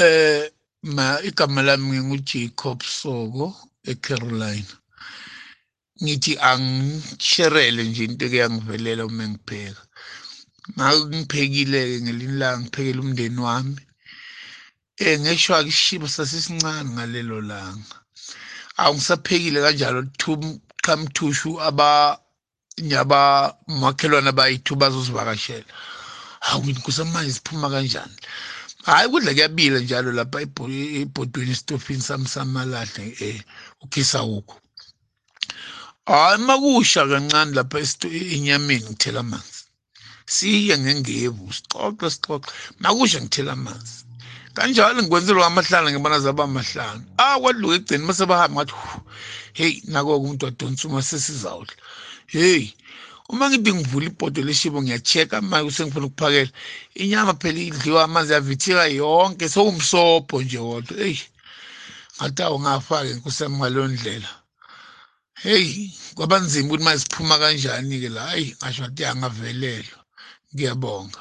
Eh ma igama lami nginguJacob Soko eCarolina. Ngithi angisherele nje into eke yangivelela uma ngipheka. Mangiphekile-ke ngelinye ilanga ngiphekela umndeni wami. Eh ngeshwa-ke isishibo sasisincane ngalelo langa. Awu ngisaphekile kanjalo qhamthushu aba nyaba makhelwane abayithu bazosivakashela. Hawu ngithi kusamanje siphuma kanjani? Hhayi ukudla kuyabila njalo lapha ebhodweni esitofini sami samalahle eh ukhisa awukho. Hhayi makusha kancane lapha enyameni ngithela amanzi. Siye ngengebu sixoxe sixoxe makusha ngithela amanzi. Kanjalo ngikwenzelwa amahlanu ngibona zaba mahlanu. Ah kwadlula ekugcini mase bahamba ngathi hey nako-ke umuntu wadonsa uma sesizawudla. Hey uma ngithi ngivula ibhodo leshibo ngiya-check-a manje sengifuna ukuphakela. Inyama phela idliwa amanzi yavithika yonke sowumsobho nje wodwa. Eyi ngathi awu ngafake nkosi yami ngaleyo ndlela. Heyi kwaba nzima ukuthi manje siphuma kanjani-ke la hayi ngasho ngathi ya ngavelelwa ngiyabonga.